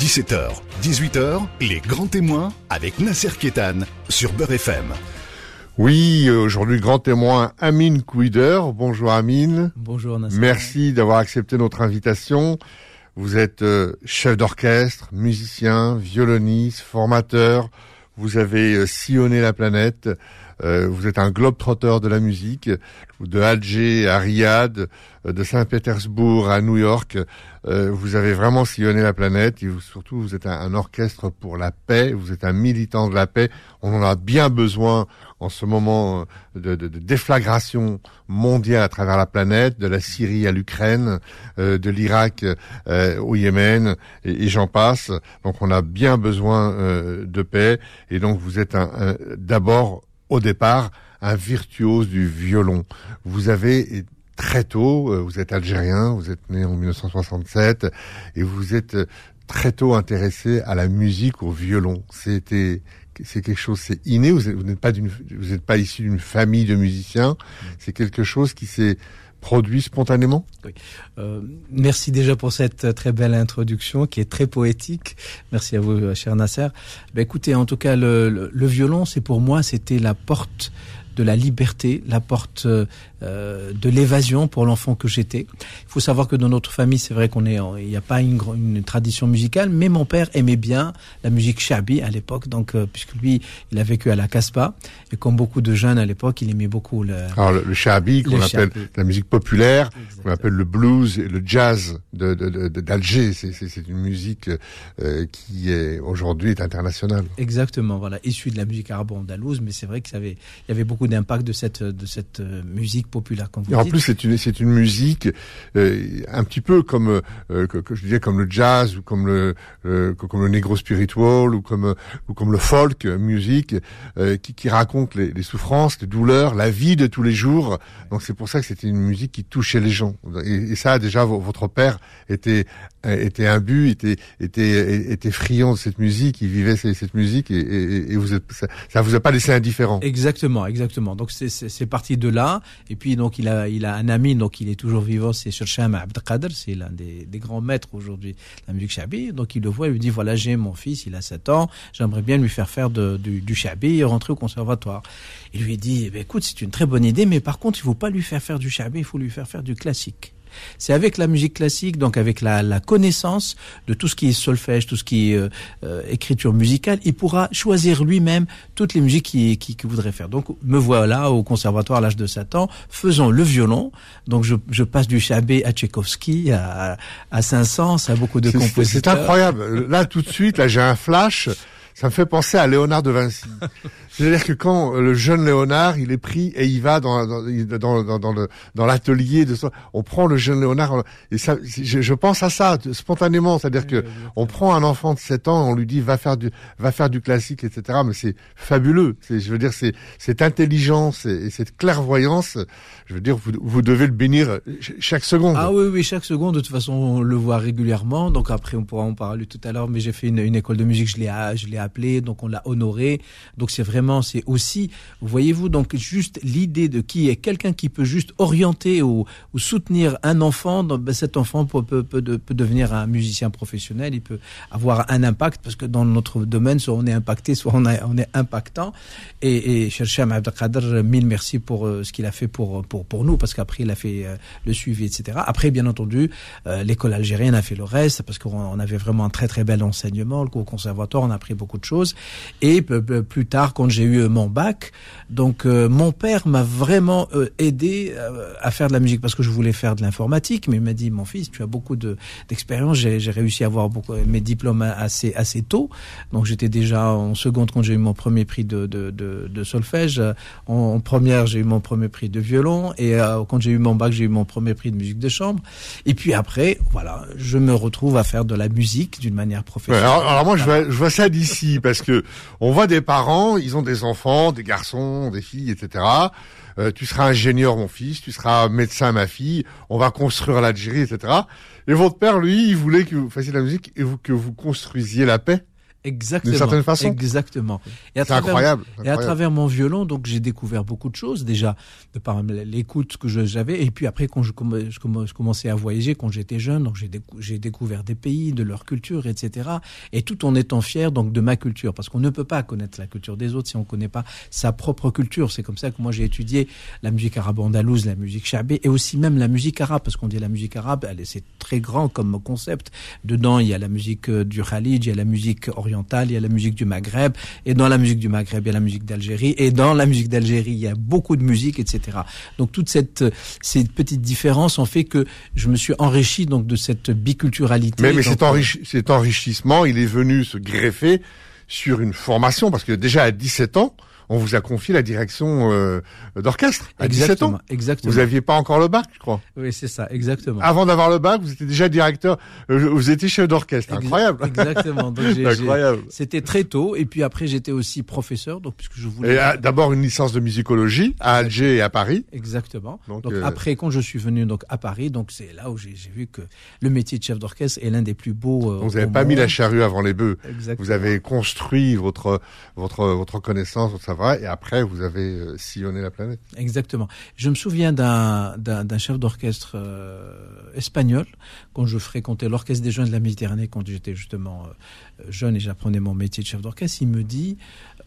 17h, 18h, les grands témoins avec Nasser Kétan sur Beurre FM. Oui, aujourd'hui grand témoin Amine Kouider. Bonjour Amine. Bonjour Nasser. Merci d'avoir accepté notre invitation. Vous êtes euh, chef d'orchestre, musicien, violoniste, formateur. Vous avez euh, sillonné la planète. Euh, vous êtes un globe-trotteur de la musique, de Alger à Riyad, de Saint-Pétersbourg à New York. vous avez vraiment sillonné la planète et surtout vous êtes un, orchestre pour la paix. Vous êtes un militant de la paix. On en a bien besoin en ce moment de, de, de déflagration mondiale à travers la planète, de la Syrie à l'Ukraine, de l'Irak au Yémen et, et j'en passe. Donc on a bien besoin de paix et donc vous êtes un, un, d'abord au départ un virtuose du violon. Vous avez très tôt, vous êtes algérien, vous êtes né en 1967 et vous êtes très tôt intéressé à la musique au violon. C'était c'est quelque chose, c'est inné. Vous n'êtes pas d'une, vous n'êtes pas issu d'une famille de musiciens. C'est quelque chose qui s'est produit spontanément? Oui. euh, Merci déjà pour cette très belle introduction qui est très poétique. Merci à vous, cher Nasser. Ben, écoutez, en tout cas, le, le, le violon, c'est pour moi, c'était la porte de la liberté, la porte euh, de l'évasion pour l'enfant que j'étais. Il faut savoir que dans notre famille, c'est vrai qu'on est, il n'y a pas une, une, tradition musicale, mais mon père aimait bien la musique shabi à l'époque, donc euh, puisque lui, il a vécu à la Casbah et comme beaucoup de jeunes à l'époque, il aimait beaucoup le. Alors le, le shabi qu'on appelle la musique populaire, qu'on appelle le blues et le jazz de d'Alger, c'est une musique euh, qui est aujourd'hui est internationale. Exactement, voilà, issue de la musique arabo-andalouse, mais c'est vrai qu'il y avait, il y avait beaucoup d'impact de cette de cette musique populaire. Comme vous et en dites. plus, c'est une c'est une musique euh, un petit peu comme euh, que, que, je disais comme le jazz ou comme le euh, comme le negro spiritual ou comme ou comme le folk musique qui, qui raconte les, les, souffrances, les douleurs, la vie de tous les jours. Donc c'est pour ça que c'était une musique qui touchait les gens. Et, et ça, déjà, votre père était était imbu, était était était friand de cette musique, il vivait cette musique et, et, et vous êtes, ça, ça vous a pas laissé indifférent. Exactement, exactement. Donc c'est parti de là. Et puis donc il a un ami donc il est toujours vivant, c'est Shirsham Abdelkader, c'est l'un des, grands maîtres aujourd'hui de la musique shabi. Donc il le voit, il lui dit voilà j'ai mon fils, il a 7 ans, j'aimerais bien lui faire faire du, du shabi et rentrer au conservatoire. Il lui dit eh ben, écoute c'est une très bonne idée, mais par contre il faut pas lui faire faire du shabi, il faut lui faire faire du classique. C'est avec la musique classique, donc avec la, la, connaissance de tout ce qui est solfège, tout ce qui est euh, euh, écriture musicale, il pourra choisir lui-même toutes les musiques qu'il qui, qui voudrait faire. Donc me voilà au conservatoire à l'âge de 7 ans, faisant le violon. Donc je, je passe du Chabé à Tchaïkovski, à, à Saint-Saëns, à beaucoup de compositeurs. C'est incroyable. Là tout de suite, là j'ai un flash. Ça me fait penser à Léonard de Vinci. C'est-à-dire que quand le jeune Léonard, il est pris et il va dans dans dans, dans le dans l'atelier de on prend le jeune Léonard et ça, je, je pense à ça spontanément. C'est-à-dire que on prend un enfant de 7 ans, on lui dit va faire du va faire du classique, etc. Mais c'est fabuleux. C'est je veux dire c'est cette intelligence et, et, cette clairvoyance. Je veux dire vous vous devez le bénir chaque seconde. Ah oui oui chaque seconde. De toute façon on le voit régulièrement. Donc après on pourra en parler tout à l'heure. Mais j'ai fait une, une école de musique. Je l'ai je l'ai appelé donc on l'a honoré. Donc c'est vraiment c'est aussi, voyez-vous, donc juste l'idée de qui est quelqu'un qui peut juste orienter ou, ou soutenir un enfant, donc, ben, cet enfant peut, peut, peut, peut, devenir un musicien professionnel, il peut avoir un impact, parce que dans notre domaine, soit on est impacté, soit on, est impactant. Et, et Chercham Abdelkader, mille merci pour euh, ce qu'il a fait pour, pour, pour nous, parce qu'après, il a fait euh, le suivi, etc. Après, bien entendu, euh, l'école algérienne a fait le reste, parce qu'on avait vraiment un très très bel enseignement, le conservatoire, on a appris beaucoup de choses. Et plus tard, quand j'ai eu mon bac. Donc euh, mon père m'a vraiment euh, aidé euh, à faire de la musique parce que je voulais faire de l'informatique, mais il m'a dit mon fils, tu as beaucoup de d'expérience. J'ai réussi à avoir beaucoup mes diplômes assez assez tôt. Donc j'étais déjà en seconde quand j'ai eu mon premier prix de de, de, de solfège. En, en première j'ai eu mon premier prix de violon et quand j'ai eu mon bac j'ai eu mon premier prix de musique de chambre. Et puis après voilà, je me retrouve à faire de la musique d'une manière professionnelle. Ouais, alors, alors, moi je vois, je vois ça d'ici parce que on voit des parents, ils ont des enfants, des garçons, des filles, etc. Euh, tu seras ingénieur, mon fils, tu seras médecin, ma fille, on va construire l'Algérie, etc. Et votre père, lui, il voulait que vous fassiez de la musique et que vous construisiez la paix. Exactement. D'une certaine façon. Exactement. Et à C'est travers, incroyable. Et à travers mon violon, donc j'ai découvert beaucoup de choses déjà de par l'écoute que j'avais. Et puis après, quand je, je comm- je commençais à voyager, quand j'étais jeune, donc j'ai décou- j'ai découvert des pays, de leur culture, etc. Et tout en étant fier donc de ma culture, parce qu'on ne peut pas connaître la culture des autres si on ne connaît pas sa propre culture. C'est comme ça que moi j'ai étudié la musique arabe andalouse, la musique chabé, et aussi même la musique arabe, parce qu'on dit la musique arabe, elle est- c'est très grand comme concept. Dedans, il y a la musique euh, du Khalid, il y a la musique orientale, il y a la musique du Maghreb, et dans la musique du Maghreb, il y a la musique d'Algérie, et dans la musique d'Algérie, il y a beaucoup de musique, etc. Donc toute cette euh, ces petites différences ont fait que je me suis enrichi donc de cette biculturalité. Mais, mais cet, enrichi- cet enrichissement, il est venu se greffer sur une formation, parce que déjà à 17 ans, on vous a confié la direction euh, d'orchestre. À 17 exactement, ans. exactement. Vous aviez pas encore le bac, je crois. Oui, c'est ça, exactement. Avant d'avoir le bac, vous étiez déjà directeur, euh, vous étiez chef d'orchestre. Incroyable. Exactement. Donc, Incroyable. C'était très tôt, et puis après j'étais aussi professeur, donc puisque je voulais. Euh, d'abord une licence de musicologie à Alger et à Paris. Exactement. Donc, Donc, euh, après, quand je suis venu donc à Paris, donc c'est là où j'ai vu que le métier de chef d'orchestre est l'un des plus beaux. euh, Vous n'avez pas mis la charrue avant les bœufs. Exactement. Vous avez construit votre votre votre connaissance, votre savoir, et après vous avez euh, sillonné la planète. Exactement. Je me souviens d'un chef d'orchestre euh, espagnol quand je fréquentais l'orchestre des jeunes de la Méditerranée quand j'étais justement euh, jeune et j'apprenais mon métier de chef d'orchestre. Il me dit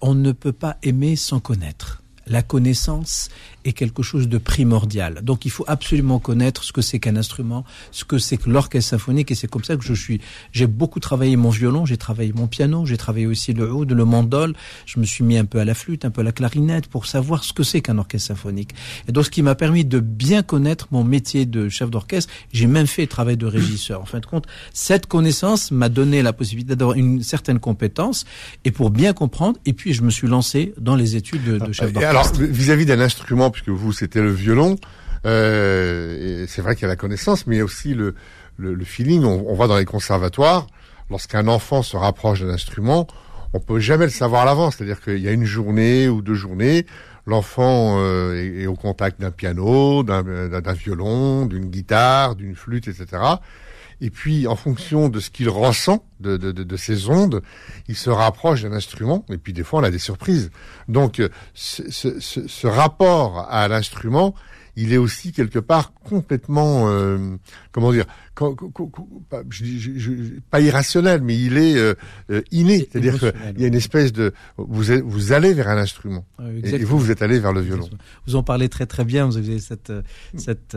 on ne peut pas aimer sans connaître. La connaissance est quelque chose de primordial. Donc il faut absolument connaître ce que c'est qu'un instrument, ce que c'est que l'orchestre symphonique et c'est comme ça que je suis. J'ai beaucoup travaillé mon violon, j'ai travaillé mon piano, j'ai travaillé aussi le oud, le mandol. Je me suis mis un peu à la flûte, un peu à la clarinette pour savoir ce que c'est qu'un orchestre symphonique. Et donc ce qui m'a permis de bien connaître mon métier de chef d'orchestre, j'ai même fait le travail de régisseur. En fin de compte, cette connaissance m'a donné la possibilité d'avoir une certaine compétence et pour bien comprendre. Et puis je me suis lancé dans les études de, de chef Et d'orchestre. alors vis-à-vis d'un instrument, puisque vous c'était le violon, euh, c'est vrai qu'il y a la connaissance, mais il y a aussi le le, le feeling. On, on va dans les conservatoires, lorsqu'un enfant se rapproche d'un instrument, on peut jamais le savoir à l'avance. C'est-à-dire qu'il y a une journée ou deux journées, l'enfant euh, est, est au contact d'un piano, d'un violon, d'une guitare, d'une flûte, etc. Et puis, en fonction de ce qu'il ressent, de, de, de, de ces ondes, il se rapproche d'un instrument. Et puis, des fois, on a des surprises. Donc, euh, ce, ce, ce- ce rapport à l'instrument, il est aussi quelque part complètement, euh, comment dire, co- co- co- co- pas, je dis- je- je- pas irrationnel, mais il est euh, euh, inné. C'est C'est-à-dire qu'il y a une espèce de, vous, êtes- vous allez vers un instrument. Et- vous, vous êtes allé vers le violon. Exactement. Vous en parlez très très bien. Vous avez cette euh, cette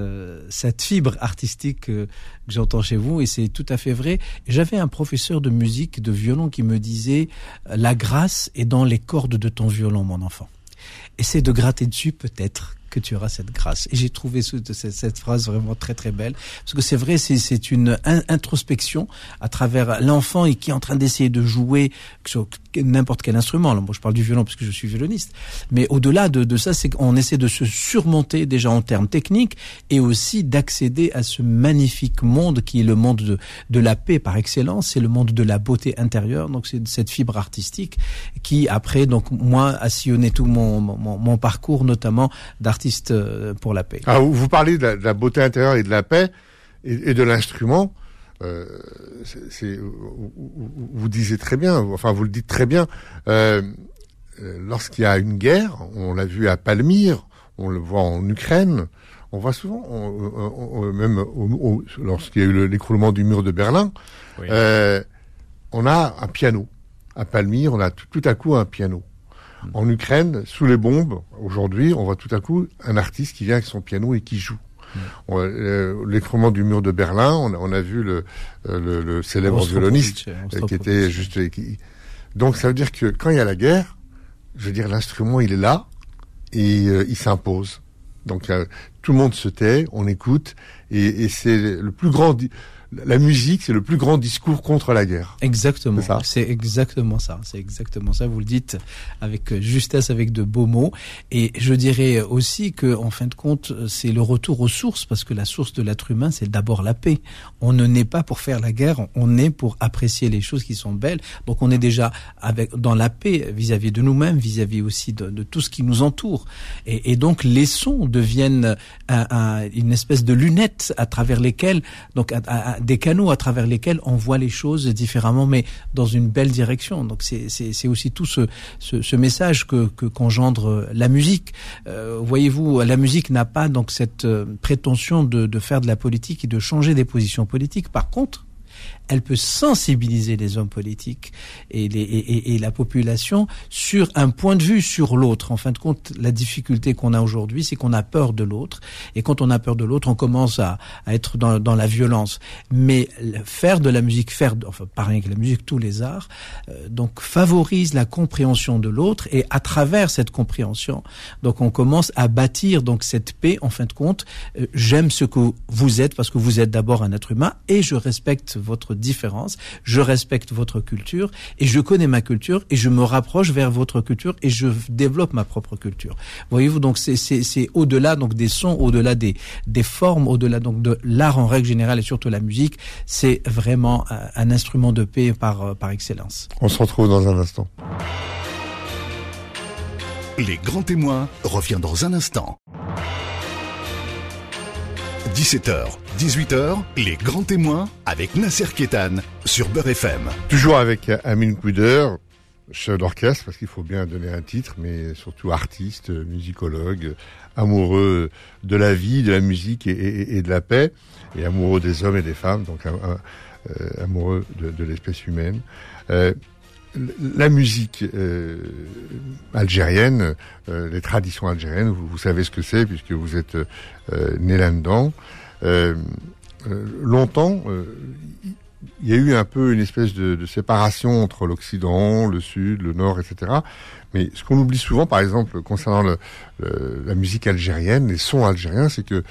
cette fibre artistique euh, que j'entends chez vous et c'est tout à fait vrai. J'avais un professeur de musique de violon qui me disait la grâce est dans les cordes de ton violon, mon enfant. Essaie de gratter dessus peut-être que tu auras cette grâce. Et j'ai trouvé ce- cette, phrase vraiment très très belle parce que c'est vrai, c'est une in- introspection à travers l'enfant et qui est en train d'essayer de jouer sur n'importe quel instrument. Alors moi, je parle du violon parce que je suis violoniste. Mais au-delà de, de ça, c'est qu'on essaie de se surmonter déjà en termes techniques et aussi d'accéder à ce magnifique monde qui est le monde de, de la paix par excellence, c'est le monde de la beauté intérieure. Donc c'est cette fibre artistique qui après, donc moi, a sillonné tout mon, mon, mon parcours, notamment d'artiste euh, pour la paix. Ah, vous, parlez de la, de la beauté intérieure et de la paix et, et de l'instrument. Euh, c'est- c'est- vous, vous- vous disiez très bien, enfin vous le dites très bien. euh, Lorsqu'il y a une guerre, on l'a vu à Palmyre, on le voit en Ukraine, on voit souvent, on- on- on- même au- au- lorsqu'il y a eu le- l'écroulement du mur de Berlin, Oui. euh, on a un piano. À Palmyre, on a tout, tout à coup un piano. En Ukraine, sous les bombes, aujourd'hui, on voit tout à coup un artiste qui vient avec son piano et qui joue. On- euh, L'écroulement du mur de Berlin, on a, on a vu le, euh, le, le célèbre violoniste euh, qui était juste. qui- Donc ça veut dire que quand il y a la guerre, je veux dire l'instrument il est là et euh, il s'impose. Donc euh, tout le monde se tait, on écoute et, et c'est le plus grand. La musique, c'est le plus grand discours contre la guerre. Exactement. C'est exactement ça. C'est exactement ça. Vous le dites avec justesse, avec de beaux mots. Et je dirais aussi que, en fin de compte, c'est le retour aux sources, parce que la source de l'être humain, c'est d'abord la paix. On ne naît pas pour faire la guerre, on est pour apprécier les choses qui sont belles. Donc, on est déjà avec dans la paix vis-à-vis de nous-mêmes, vis-à-vis aussi de, de tout ce qui nous entoure. Et, et donc, les sons deviennent une espèce de lunette à travers lesquelles, donc des canaux à travers lesquels on voit les choses différemment, mais dans une belle direction. Donc c'est aussi tout ce, ce, ce message que qu'engendre la musique. Euh, voyez-vous, la musique n'a pas donc cette euh, prétention de, de faire de la politique et de changer des positions politiques. Par contre, elle peut sensibiliser les hommes politiques et, les, et, et, la population sur un point de vue sur l'autre. En fin de compte, la difficulté qu'on a aujourd'hui, c'est qu'on a peur de l'autre. Et quand on a peur de l'autre, on commence à, à être dans, dans, la violence. Mais faire de la musique, faire, enfin, pas rien que la musique, tous les arts, euh, donc favorise la compréhension de l'autre. Et à travers cette compréhension, donc on commence à bâtir donc cette paix. En fin de compte, euh, j'aime ce que vous êtes parce que vous êtes d'abord un être humain et je respecte votre différence, je respecte votre culture et je connais ma culture et je me rapproche vers votre culture et je développe ma propre culture. Voyez-vous, donc c'est au-delà donc des sons, au-delà des, des formes, au-delà donc de l'art en règle générale et surtout la musique, c'est vraiment un, instrument de paix par, par excellence. On se retrouve dans un instant. Les grands témoins revient dans un instant. 17h, 18h, les grands témoins avec Nasser Kétan sur Beurre FM. Toujours avec Amin Kouder, chef d'orchestre, parce qu'il faut bien donner un titre, mais surtout artiste, musicologue, amoureux de la vie, de la musique et, de la paix, et amoureux des hommes et des femmes, donc euh, amoureux de, l'espèce humaine. Euh, la musique euh, algérienne, euh, les traditions algériennes, vous, savez ce que c'est puisque vous êtes euh, né là-dedans. longtemps, il y a eu un peu une espèce de, séparation entre l'Occident, le Sud, le Nord, etc. Mais ce qu'on oublie souvent, par exemple, concernant la musique algérienne, les sons algériens, c'est que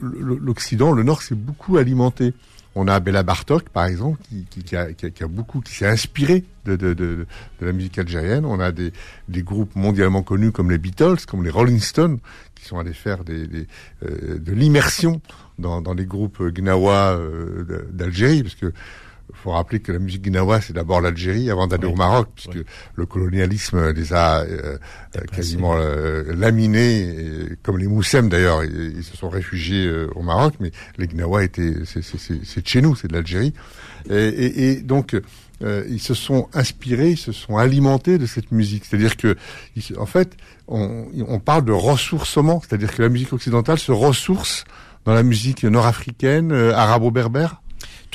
l'Occident, le Nord, s'est beaucoup alimenté. On a Bella Bartok, par exemple, qui, a, beaucoup, qui s'est inspiré de, la musique algérienne. On a des, groupes mondialement connus comme les Beatles, comme les Rolling Stones, qui sont allés faire euh, de l'immersion dans, les groupes gnawa euh, d'Algérie, parce que faut rappeler que la musique guinawa, c'est d'abord l'Algérie avant d'aller au Maroc, puisque le colonialisme les a euh, quasiment euh, laminés, comme les Moussem d'ailleurs, ils, se sont réfugiés euh, au Maroc, mais les Gnawa étaient, c'est de chez nous, c'est de l'Algérie, et, et, donc ils se sont inspirés, ils se sont alimentés de cette musique. C'est-à-dire que, en fait, on, on parle de ressourcement, c'est-à-dire que la musique occidentale se ressource dans la musique nord-africaine, arabo-berbère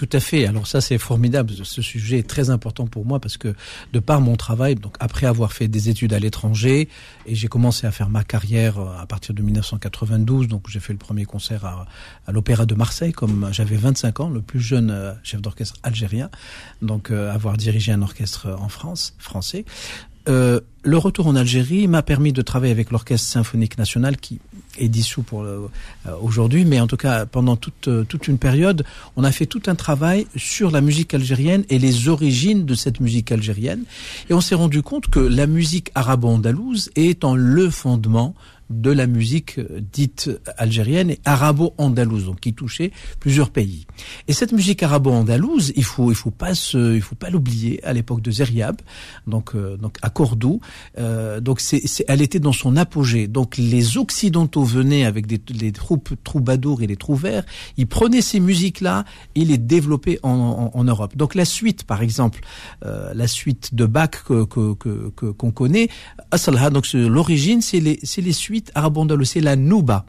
tout à fait. Alors ça, c'est formidable. Ce sujet est très important pour moi parce que de par mon travail, donc après avoir fait des études à l'étranger, et j'ai commencé à faire ma carrière euh, à partir de 1992, donc j'ai fait le premier concert à, l'Opéra de Marseille, comme j'avais 25 ans, le plus jeune euh, chef d'orchestre algérien, donc euh, avoir dirigé un orchestre en France, français. Euh, le retour en Algérie m'a permis de travailler avec l'Orchestre symphonique national qui est dissous pour euh, aujourd'hui, mais en tout cas pendant toute, euh, toute une période, on a fait tout un travail sur la musique algérienne et les origines de cette musique algérienne, et on s'est rendu compte que la musique arabo-andalouse est en le fondement de la musique euh, dite algérienne et arabo-andalouse, donc qui touchait plusieurs pays. Et cette musique arabo-andalouse, il faut il faut pas se, il faut pas l'oublier. À l'époque de Zeriab, donc euh, donc à Cordoue, euh, donc c'est, elle était dans son apogée. Donc les occidentaux venaient avec des les troupes troubadours et les trouvères, ils prenaient ces musiques là et les développaient en, en, Europe. Donc la suite, par exemple, la suite de Bach que que qu'on connaît, donc l'origine c'est les c'est les suites arabo c'est la Nouba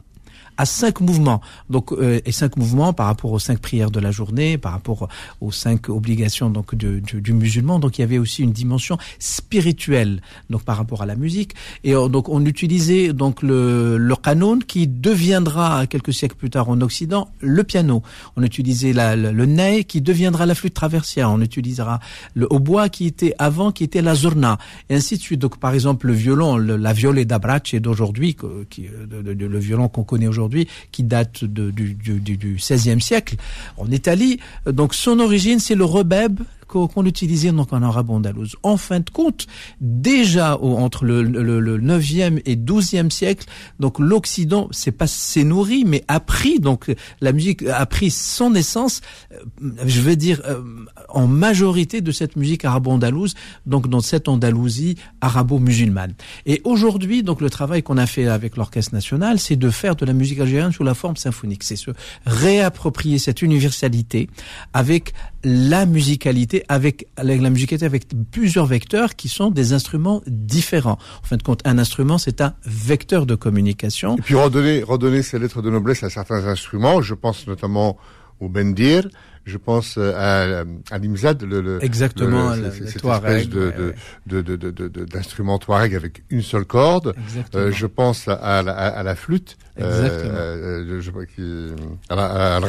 à cinq mouvements. Donc euh, et cinq mouvements par rapport aux cinq prières de la journée, par rapport aux cinq obligations donc du, du, musulman. Donc il y avait aussi une dimension spirituelle donc par rapport à la musique. Et euh, donc on utilisait donc le le canon qui deviendra quelques siècles plus tard en Occident le piano. On utilisait la, le, le ney qui deviendra la flûte traversière. On utilisera le hautbois qui était avant qui était la zorna et ainsi de suite. Donc par exemple le violon, le, la violée d'Abrace d'aujourd'hui, qui le violon qu'on connaît aujourd'hui qui date du, du, siècle, en Italie. Donc son origine, c'est le rebeb qu'on utilisait donc en arabe andalouse. En fin de compte, déjà entre le, le, 9e et 12e siècle, donc l'Occident s'est nourri, mais a pris donc la musique a pris son essence, euh, je veux dire euh, en majorité de cette musique arabo-andalouse, donc dans cette Andalousie arabo-musulmane. Et aujourd'hui, donc le travail qu'on a fait avec l'Orchestre national, c'est de faire de la musique algérienne sous la forme symphonique. C'est se réapproprier cette universalité avec la musicalité, avec la musicalité avec plusieurs vecteurs qui sont des instruments différents. En fin de compte, un instrument, c'est un vecteur de communication. Et puis redonner, redonner ces lettres de noblesse à certains instruments. Je pense notamment au bendir, je pense euh, à, à l'imzad, le, le, exactement, le, cette espèce de, de, de, de, d'instrument touareg avec une seule corde. Euh, je pense à, à, à, la flûte, euh, je, qui, à la,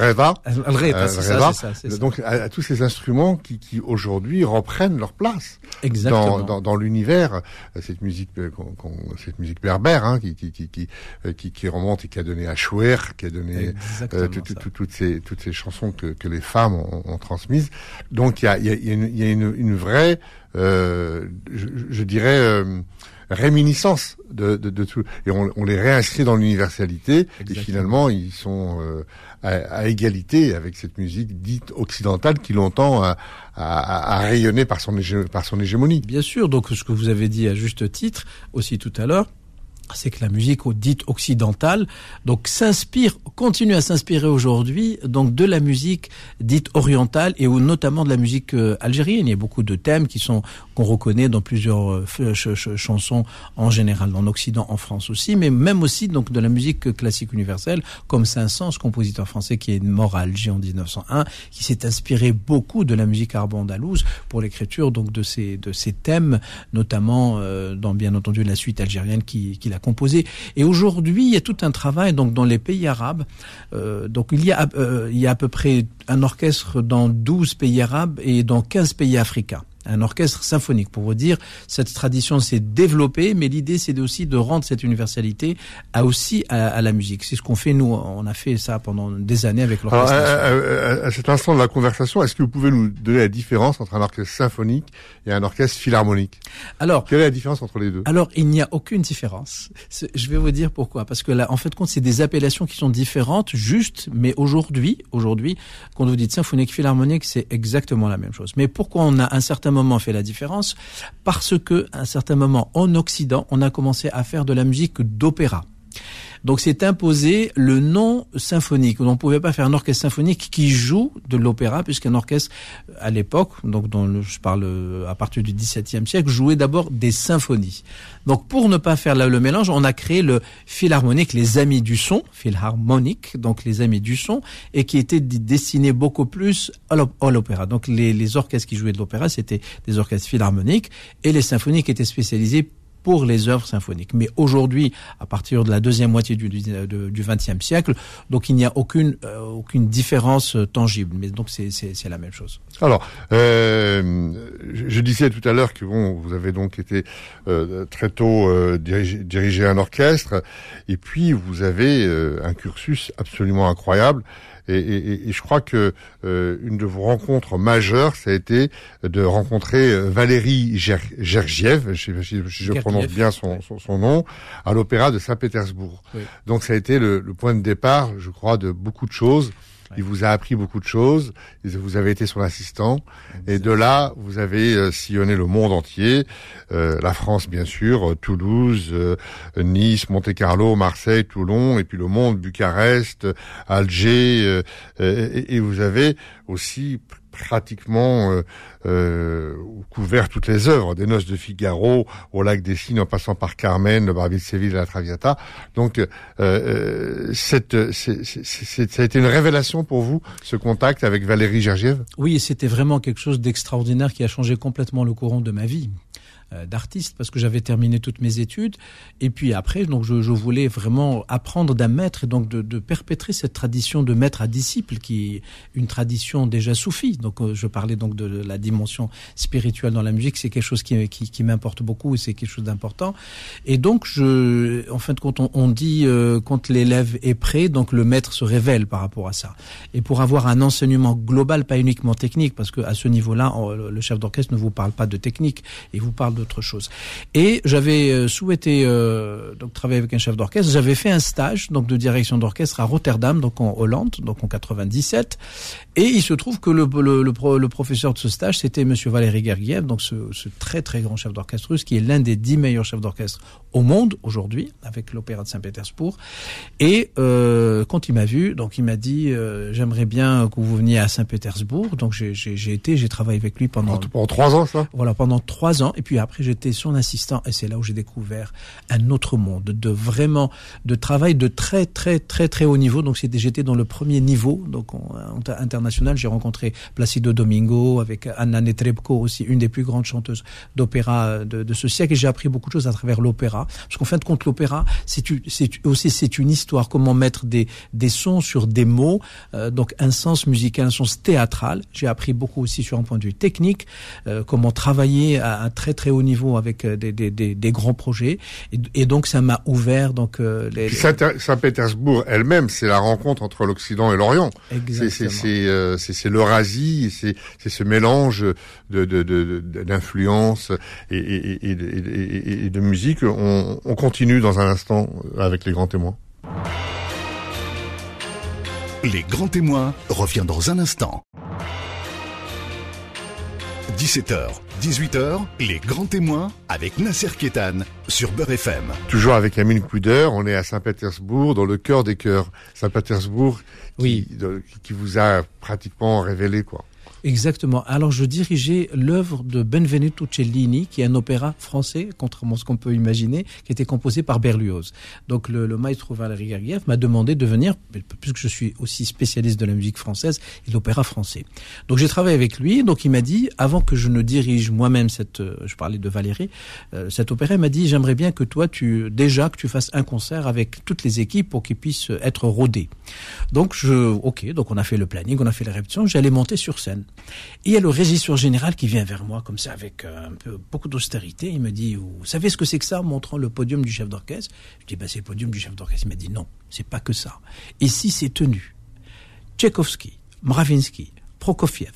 ça, ça, donc à, tous ces instruments qui, qui aujourd'hui reprennent leur place Exactement. dans, dans, dans l'univers. Cette musique, cette musique berbère, hein, qui, qui, qui, qui, qui, remonte et qui a donné à Chouer, qui a donné toutes ces toutes ces chansons que, que les femmes ont, transmises. Donc il y a, y a, une, y a une, une, vraie, euh, je, je, dirais, euh, réminiscence de, de, de, tout. Et on, on, les réinscrit dans l'universalité. Et finalement, ils sont euh, à, à, égalité avec cette musique dite occidentale qui longtemps a, a, a rayonné par son, par son hégémonie. Bien sûr. Donc ce que vous avez dit à juste titre aussi tout à l'heure, c'est que la musique dite occidentale donc s'inspire continue à s'inspirer aujourd'hui donc de la musique dite orientale et notamment de la musique euh, algérienne. Il y a beaucoup de thèmes qui sont qu'on reconnaît dans plusieurs euh, ch ch chansons en général en occident en France aussi mais même aussi donc de la musique classique universelle comme Saint-Saëns compositeur français qui est mort à Alger en 1901 qui s'est inspiré beaucoup de la musique arabo-andalouse pour l'écriture donc de ces de ces thèmes notamment euh, dans bien entendu la suite algérienne qui, qui composé. Et aujourd'hui, il y a tout un travail donc dans les pays arabes. Euh, donc il y a euh, il y a à peu près un orchestre dans 12 pays arabes et dans 15 pays africains un orchestre symphonique. Pour vous dire, cette tradition s'est développée, mais l'idée c'est aussi de rendre cette universalité à aussi à, à la musique. C'est ce qu'on fait nous. On a fait ça pendant des années avec l'orchestre. À, à, à, cet instant de la conversation, est-ce que vous pouvez nous donner la différence entre un orchestre symphonique et un orchestre philharmonique? Alors, quelle est la différence entre les deux? Alors, il n'y a aucune différence. Je vais vous dire pourquoi. Parce que là, en fait, compte, c'est des appellations qui sont différentes, juste. Mais aujourd'hui, aujourd'hui, quand vous dites symphonique, philharmonique, c'est exactement la même chose. Mais pourquoi on a un certain moment fait la différence parce que à un certain moment en Occident, on a commencé à faire de la musique d'opéra. Donc c'est imposé le nom symphonique. On ne pouvait pas faire un orchestre symphonique qui joue de l'opéra, puisqu'un orchestre, à l'époque, donc dont je parle à partir du XVIIe siècle, jouait d'abord des symphonies. Donc pour ne pas faire le mélange, on a créé le philharmonique, les amis du son, philharmonique, donc les amis du son, et qui était destiné beaucoup plus à l'opéra. Donc les, les orchestres qui jouaient de l'opéra, c'était des orchestres philharmoniques, et les symphoniques étaient spécialisés pour les œuvres symphoniques. Mais aujourd'hui, à partir de la deuxième moitié du XXe siècle, donc il n'y a aucune euh, aucune différence euh, tangible. Mais donc c'est c'est la même chose. Alors, euh, je, disais tout à l'heure que bon, vous avez donc été euh, très tôt euh, dirigé, dirigé un orchestre, et puis vous avez un cursus absolument incroyable. Et, et, et, je crois que euh, une de vos rencontres majeures, ça a été de rencontrer euh, Valérie Gergiev, je, je, je prononce bien son, son, son nom, à l'Opéra de Saint-Pétersbourg. Oui. Donc ça a été le, le, point de départ, je crois, de beaucoup de choses. Il vous a appris beaucoup de choses. Vous avez été son assistant. Et de là, vous avez euh, sillonné le monde entier. Euh, la France, bien sûr, euh, Toulouse, euh, Nice, Monte-Carlo, Marseille, Toulon, et puis le monde, Bucarest, Alger. Et, et, vous avez aussi pratiquement euh, euh, couvert toutes les œuvres, des Noces de Figaro au Lac des Cygnes, en passant par Carmen, le Barbier de Séville la Traviata. Donc, euh, euh c'est, ça a été une révélation pour vous, ce contact avec Valérie Gergiev? Oui, c'était vraiment quelque chose d'extraordinaire qui a changé complètement le courant de ma vie. D'artiste parce que j'avais terminé toutes mes études. Et puis après, donc je, voulais vraiment apprendre d'un maître et donc de, de, perpétrer cette tradition de maître à disciple qui est une tradition déjà soufie. Donc je parlais donc de la dimension spirituelle dans la musique, c'est quelque chose qui, m'importe beaucoup et c'est quelque chose d'important. Et donc je, en fin de compte, on, dit euh, quand l'élève est prêt, donc le maître se révèle par rapport à ça. Et pour avoir un enseignement global, pas uniquement technique, parce que à ce niveau-là, le chef d'orchestre ne vous parle pas de technique, il vous parle d'autre chose. Et j'avais euh, souhaité euh, donc travailler avec un chef d'orchestre. J'avais fait un stage donc de direction d'orchestre à Rotterdam, donc en Hollande, donc en 97. Et il se trouve que le, le, le, le professeur de ce stage, c'était Monsieur Valéry Gergiev, donc ce, ce, très très grand chef d'orchestre russe, qui est l'un des dix meilleurs chefs d'orchestre au monde aujourd'hui, avec l'Opéra de Saint-Pétersbourg. Et euh, quand il m'a vu, donc il m'a dit euh, j'aimerais bien que vous veniez à Saint-Pétersbourg. Donc j'ai été, j'ai travaillé avec lui pendant pendant trois ans, ça? Voilà, pendant trois ans. Et puis après j'étais son assistant, et c'est là où j'ai découvert un autre monde de vraiment de travail de très très très très haut niveau. Donc j'étais dans le premier niveau, donc on, international. J'ai rencontré Placido Domingo avec Anna Netrebko aussi, une des plus grandes chanteuses d'opéra de, de ce siècle. Et j'ai appris beaucoup de choses à travers l'opéra, parce qu'en fin de compte l'opéra, c'est aussi c'est une histoire, comment mettre des des sons sur des mots, euh, donc un sens musical, un sens théâtral. J'ai appris beaucoup aussi sur un point de vue technique, euh, comment travailler à un très très haut niveau avec euh, des, des, des, des grands projets. Et, et donc ça m'a ouvert donc euh, les. Saint-Pétersbourg elle-même, c'est la rencontre entre l'Occident et l'Orient. Exactement. C'est c'est l'Eurasie, c'est ce mélange de d'influence de, de, et, et, et, et, de musique. On, on continue dans un instant avec les grands témoins. Les grands témoins revient dans un instant. 17h, 18h, les grands témoins avec Nasser Kétan sur Beurre FM. Toujours avec Amine Couder, on est à Saint-Pétersbourg, dans le cœur des cœurs. Saint-Pétersbourg, oui. qui, de, qui vous a pratiquement révélé quoi. Exactement. Alors je dirigeais l'œuvre de Benvenuto Cellini, qui est un opéra français, contrairement à ce qu'on peut imaginer, qui était composé par Berlioz. Donc le, le maestro Valéry Gergiev m'a demandé de venir, puisque je suis aussi spécialiste de la musique française et de l'opéra français. Donc j'ai travaillé avec lui, donc il m'a dit, avant que je ne dirige moi-même cette, je parlais de Valérie, euh, cet opéra, il m'a dit, j'aimerais bien que toi, tu déjà que tu fasses un concert avec toutes les équipes pour qu'ils puissent être rodés. Donc je, ok, donc on a fait le planning, on a fait les répétitions, j'allais monter sur scène. Et il y a le régisseur général qui vient vers moi comme ça avec euh, un peu beaucoup d'austérité. Il me dit "Vous savez ce que c'est que ça?" montrant le podium du chef d'orchestre? Je dis "Bah c'est le podium du chef d'orchestre." Il m'a dit "Non, c'est pas que ça. Ici c'est tenu. Tchaïkovski, Mravinsky, Prokofiev.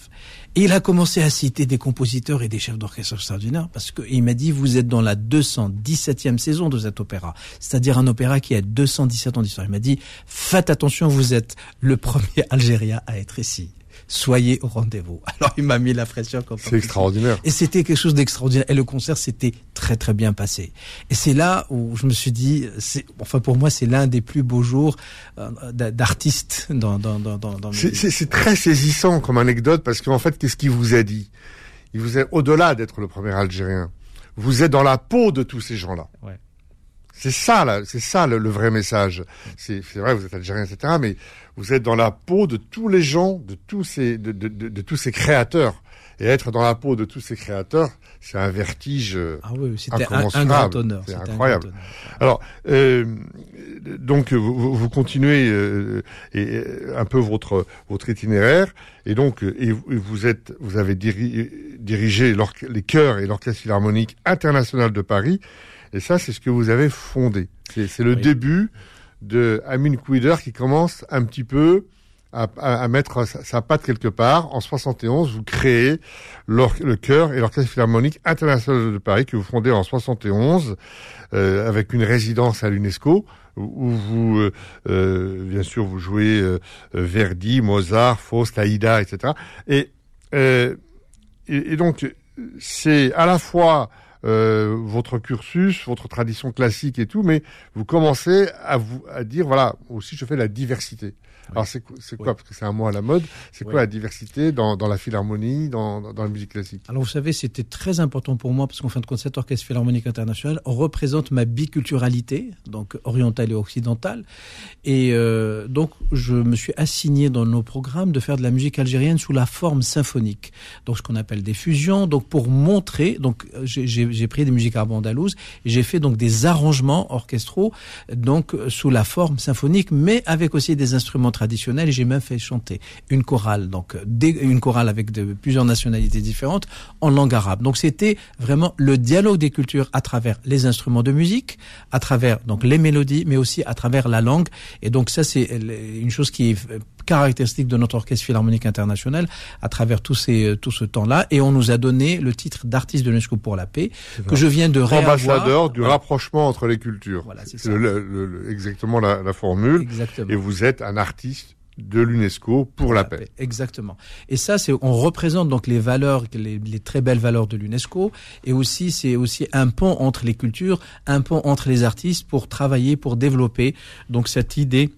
Et il a commencé à citer des compositeurs et des chefs d'orchestre extraordinaires parce qu'il m'a dit vous êtes dans la 217e saison de cet opéra, c'est-à-dire un opéra qui a 217 ans d'histoire. Il m'a dit faites attention, vous êtes le premier Algérien à être ici soyez au rendez-vous. Alors il m'a mis la pression. C'est extraordinaire. Et c'était quelque chose d'extraordinaire. Et le concert s'était très très bien passé. Et c'est là où je me suis dit, c'est, enfin pour moi c'est l'un des plus beaux jours euh, d'artiste dans dans dans dans. C'est, c'est, c'est très saisissant comme anecdote parce qu'en fait qu'est-ce qu'il vous a dit? Il vous est au-delà d'être le premier Algérien. Vous êtes dans la peau de tous ces gens-là. Ouais. C'est ça, là, c'est ça le, le, vrai message. C'est, c'est vrai, vous êtes algérien, etc. Mais vous êtes dans la peau de tous les gens, de tous ces, de, de, de, de tous ces créateurs. Et être dans la peau de tous ces créateurs, c'est un vertige ah oui, c'était un, un, grand honneur. C'est incroyable. Alors, euh, donc vous, vous continuez euh, et, un peu votre votre itinéraire, et donc et vous êtes, vous avez diri, dirigé les chœurs et l'orchestre philharmonique international de Paris. Et ça, c'est ce que vous avez fondé. C'est le oui. début de Amin Kouider qui commence un petit peu à, à, à mettre sa, sa, patte quelque part. En 71, vous créez le chœur et l'orchestre philharmonique international de Paris que vous fondez en 71 euh, avec une résidence à l'UNESCO où vous, euh, euh, bien sûr, vous jouez euh, Verdi, Mozart, Faust, Aïda, etc. Et, euh, et, et donc, c'est à la fois euh, votre cursus, votre tradition classique et tout, mais vous commencez à vous à dire voilà aussi je fais la diversité. Alors c'est quoi Parce que c'est un mot à la mode. C'est quoi la diversité dans, dans la philharmonie, dans, dans la musique classique? Alors vous savez, c'était très important pour moi parce qu'en fin de compte, cet orchestre philharmonique international représente ma biculturalité, donc orientale et occidentale. Et euh, donc je me suis assigné dans nos programmes de faire de la musique algérienne sous la forme symphonique. Donc ce qu'on appelle des fusions. Donc pour montrer, donc j'ai pris des musiques arabo andalouses et j'ai fait donc des arrangements orchestraux, donc sous la forme symphonique, mais avec aussi des instruments traditionnels. Et j'ai même fait chanter une chorale, donc une chorale avec plusieurs nationalités différentes en langue arabe. Donc c'était vraiment le dialogue des cultures à travers les instruments de musique, à travers donc les mélodies, mais aussi à travers la langue. Et donc ça c'est une chose qui est caractéristique de notre orchestre philharmonique international à travers tout, ces, tout ce temps-là. Et on nous a donné le titre d'artiste de l'UNESCO pour la paix, que je viens de réavoir. Ambassadeur du rapprochement entre les cultures. Voilà, c'est exactement la, la formule. Exactement. Et vous êtes un artiste de l'UNESCO pour la, paix. Exactement. Et ça, c'est on représente donc les valeurs, les, les très belles valeurs de l'UNESCO, et aussi c'est aussi un pont entre les cultures, un pont entre les artistes pour travailler, pour développer donc cette idée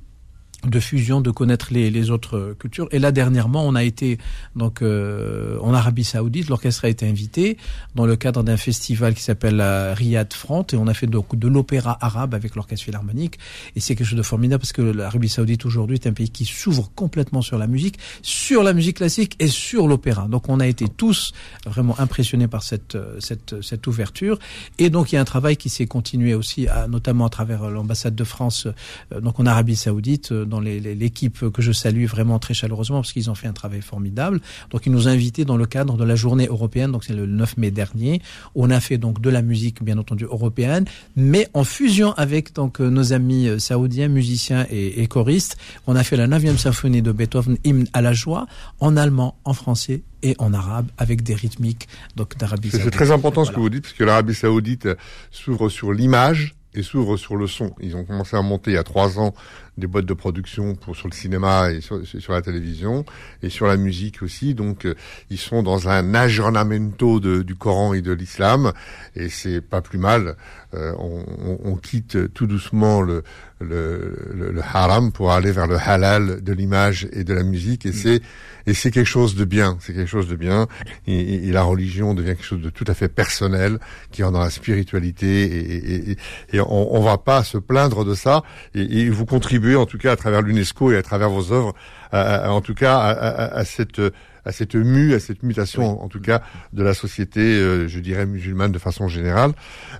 de fusion, de connaître les, les, autres cultures. Et là, dernièrement, on a été donc euh, en Arabie Saoudite. L'orchestre a été invité dans le cadre d'un festival qui s'appelle euh, Riyad Front, et on a fait donc de l'opéra arabe avec l'orchestre philharmonique. Et c'est quelque chose de formidable parce que l'Arabie Saoudite aujourd'hui est un pays qui s'ouvre complètement sur la musique, sur la musique classique et sur l'opéra. Donc, on a été tous vraiment impressionnés par cette cette cette ouverture. Et donc, il y a un travail qui s'est continué aussi, à, notamment à travers l'ambassade de France, euh, donc en Arabie Saoudite dans l'équipe que je salue vraiment très chaleureusement parce qu'ils ont fait un travail formidable. Donc ils nous ont invités dans le cadre de la journée européenne, donc c'est le 9 mai dernier. On a fait donc de la musique bien entendu européenne, mais en fusion avec donc nos amis euh, saoudiens, musiciens et, choristes. On a fait la 9e symphonie de Beethoven, hymne à la joie, en allemand, en français et en arabe avec des rythmiques donc d'Arabie Saoudite. C'est très important ce que vous dites parce que l'Arabie Saoudite s'ouvre sur l'image et s'ouvre sur le son. Ils ont commencé à monter il y a trois ans des boîtes de production pour sur le cinéma et sur, sur la télévision et sur la musique aussi. Donc euh, ils sont dans un aggiornamento de, du Coran et de l'islam et c'est pas plus mal. Euh, on, on, on, quitte tout doucement le, le, le, haram pour aller vers le halal de l'image et de la musique et mm. c'est et c'est quelque chose de bien. C'est quelque chose de bien et, et, la religion devient quelque chose de tout à fait personnel qui est dans la spiritualité et, et, et on, on va pas se plaindre de ça et, vous contribuez en tout cas à travers l'UNESCO et à travers vos œuvres, en tout cas à, cette à cette mue, à cette mutation, en tout cas, de la société, euh, je dirais musulmane de façon générale.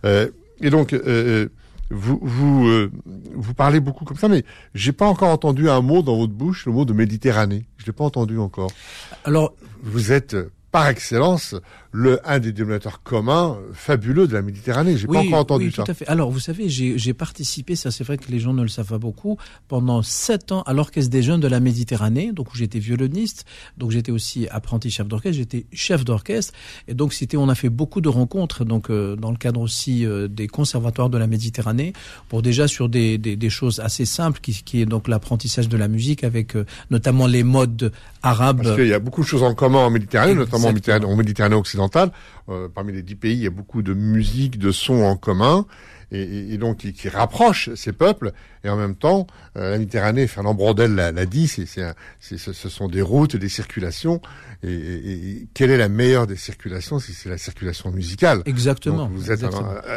Euh, et donc, euh, vous vous vous parlez beaucoup comme ça, mais j'ai pas encore entendu un mot dans votre bouche, le mot de Méditerranée. Je l'ai pas entendu encore. Alors, vous êtes par excellence le un des dénominateurs communs fabuleux de la Méditerranée. J'ai pas encore entendu oui, ça. Tout à fait. Alors, vous savez, j'ai participé, ça c'est vrai que les gens ne le savent pas beaucoup, pendant sept ans à l'Orchestre des Jeunes de la Méditerranée, donc où j'étais violoniste, donc j'étais aussi apprenti chef d'orchestre, j'étais chef d'orchestre, et donc c'était, on a fait beaucoup de rencontres, donc euh, dans le cadre aussi euh, des conservatoires de la Méditerranée, pour déjà sur des, des, des choses assez simples, qui, qui est donc l'apprentissage de la musique avec euh, notamment les modes arabes. Parce qu'il y a beaucoup de choses en commun en Méditerranée, notamment en Méditerranée, en Méditerranée occidentale euh, parmi les dix pays, il y a beaucoup de musique, de sons en commun, et, et donc qui, qui rapprochent ces peuples. Et en même temps, euh, la Méditerranée, Fernand Brodel l'a dit, c'est, ce sont des routes, des circulations. Et, et, quelle est la meilleure des circulations si c'est la circulation musicale Exactement. Donc vous êtes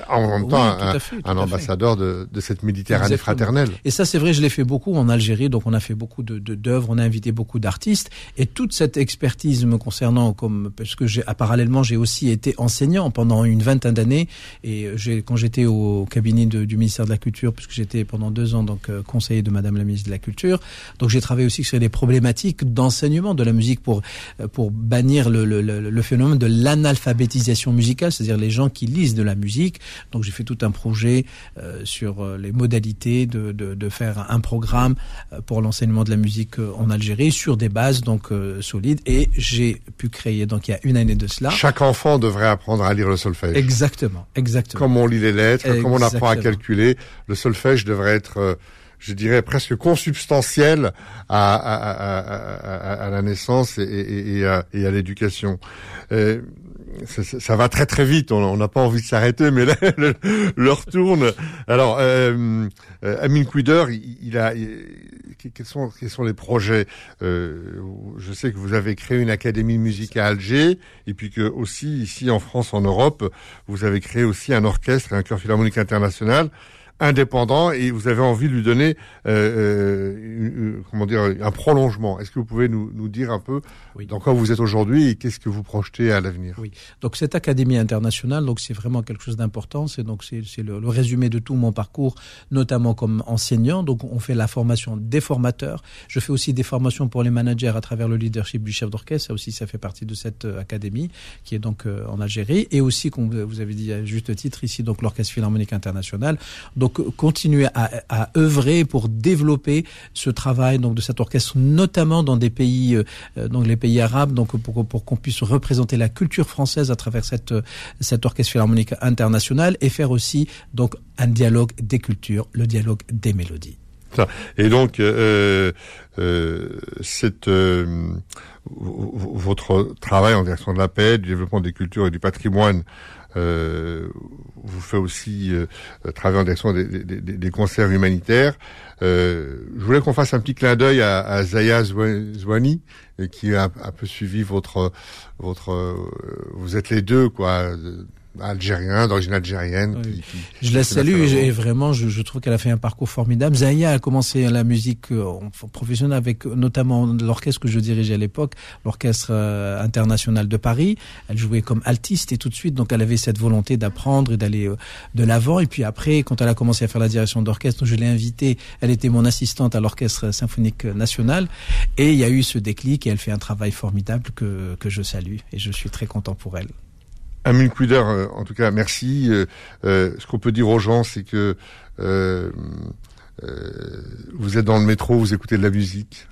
en même temps un, un ambassadeur de, de, cette Méditerranée fraternelle. Et ça, c'est vrai, je l'ai fait beaucoup en Algérie. Donc on a fait beaucoup de, d'œuvres, on a invité beaucoup d'artistes. Et toute cette expertise me concernant, comme parce que j'ai, parallèlement, j'ai aussi été enseignant pendant une vingtaine d'années. Et quand j'étais au cabinet du ministère de la Culture, puisque j'étais pendant deux donc euh, conseiller de Madame la ministre de la Culture. Donc j'ai travaillé aussi sur les problématiques d'enseignement de la musique pour euh, pour bannir le, le, le, phénomène de l'analphabétisation musicale, c'est-à-dire les gens qui lisent de la musique. Donc j'ai fait tout un projet euh, sur les modalités de, de, de, faire un programme pour l'enseignement de la musique en Algérie sur des bases donc solides et j'ai pu créer donc il y a une année de cela. Chaque enfant devrait apprendre à lire le solfège. Exactement, exactement. Comme on lit les lettres, comme on apprend à calculer, le solfège devrait être euh, je dirais presque consubstantiel à, à, à, à la naissance et, et, et à, l'éducation. Euh, ça, ça, va très très vite. On n'a pas envie de s'arrêter, mais là, l'heure tourne. Alors, euh, euh Amin Quider, il, a quels sont sont les projets euh, Je sais que vous avez créé une académie musique à Alger, et puis que aussi ici en France, en Europe, vous avez créé aussi un orchestre et un chœur philharmonique international indépendant et vous avez envie de lui donner euh, euh, comment dire un prolongement. Est-ce que vous pouvez nous, nous dire un peu dans quoi vous êtes aujourd'hui et qu'est-ce que vous projetez à l'avenir? Oui. Donc cette académie internationale, donc c'est vraiment quelque chose d'important. C'est donc c'est le, le, résumé de tout mon parcours, notamment comme enseignant. Donc on fait la formation des formateurs. Je fais aussi des formations pour les managers à travers le leadership du chef d'orchestre. Ça aussi, ça fait partie de cette euh, académie qui est donc euh, en Algérie et aussi, comme vous avez dit à juste titre ici, donc l'orchestre philharmonique international. Donc continuer à, œuvrer pour développer ce travail donc de cet orchestre, notamment dans des pays, euh, donc les pays arabes, donc pour, qu'on puisse représenter la culture française à travers cette, cet orchestre philharmonique international et faire aussi donc un dialogue des cultures, le dialogue des mélodies. Et donc, euh, euh, cette, euh, votre travail en direction de la paix, du développement des cultures et du patrimoine, euh, vous fait aussi euh, travailler en direction des, des, des, concerts humanitaires. Euh, je voulais qu'on fasse un petit clin d'œil à, à Zaya Zouani, qui a un peu suivi votre votre. vous êtes les deux quoi algérien, d'origine algérienne. je la salue et, vraiment, je, je trouve qu'elle a fait un parcours formidable. Zaya a commencé la musique euh, professionnelle avec notamment l'orchestre que je dirigeais à l'époque, l'orchestre euh, international de Paris. Elle jouait comme altiste et tout de suite, donc elle avait cette volonté d'apprendre et d'aller euh, de l'avant. Et puis après, quand elle a commencé à faire la direction d'orchestre, je l'ai invitée. Elle était mon assistante à l'orchestre symphonique national et il y a eu ce déclic et elle fait un travail formidable que que je salue et je suis très content pour elle. Amin Quider, euh, en tout cas, merci. Euh, euh, ce qu'on peut dire aux gens, c'est que vous êtes dans le métro, vous écoutez de la musique.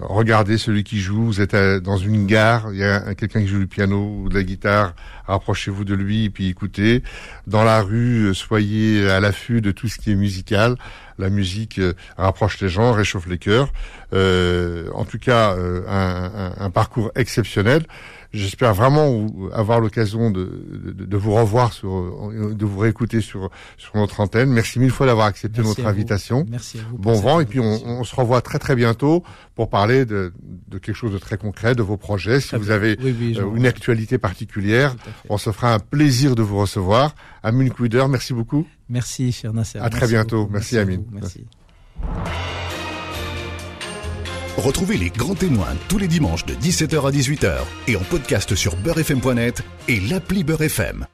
regardez celui qui joue. Vous êtes dans une gare, il y a quelqu'un qui joue du piano ou de la guitare. Rapprochez-vous de lui et puis écoutez. Dans la rue, soyez à l'affût de tout ce qui est musical. La musique rapproche les gens, réchauffe les cœurs. en tout cas, un parcours exceptionnel. J'espère vraiment avoir l'occasion de, de, de, vous revoir, sur, de vous réécouter sur, sur notre antenne. Merci mille fois d'avoir accepté notre invitation. Merci à vous. Bon vent et puis on, on, se revoit très très bientôt pour parler de, de quelque chose de très concret, de vos projets. Si vous avez euh, une actualité particulière, on se fera un plaisir de vous recevoir. Amine Quider, merci beaucoup. Merci, cher Nasser. À très bientôt. Merci, merci Amine. Merci. Retrouvez les grands témoins tous les dimanches de 17h à 18h et en podcast sur beurrefm.net et l'appli Beurrefm.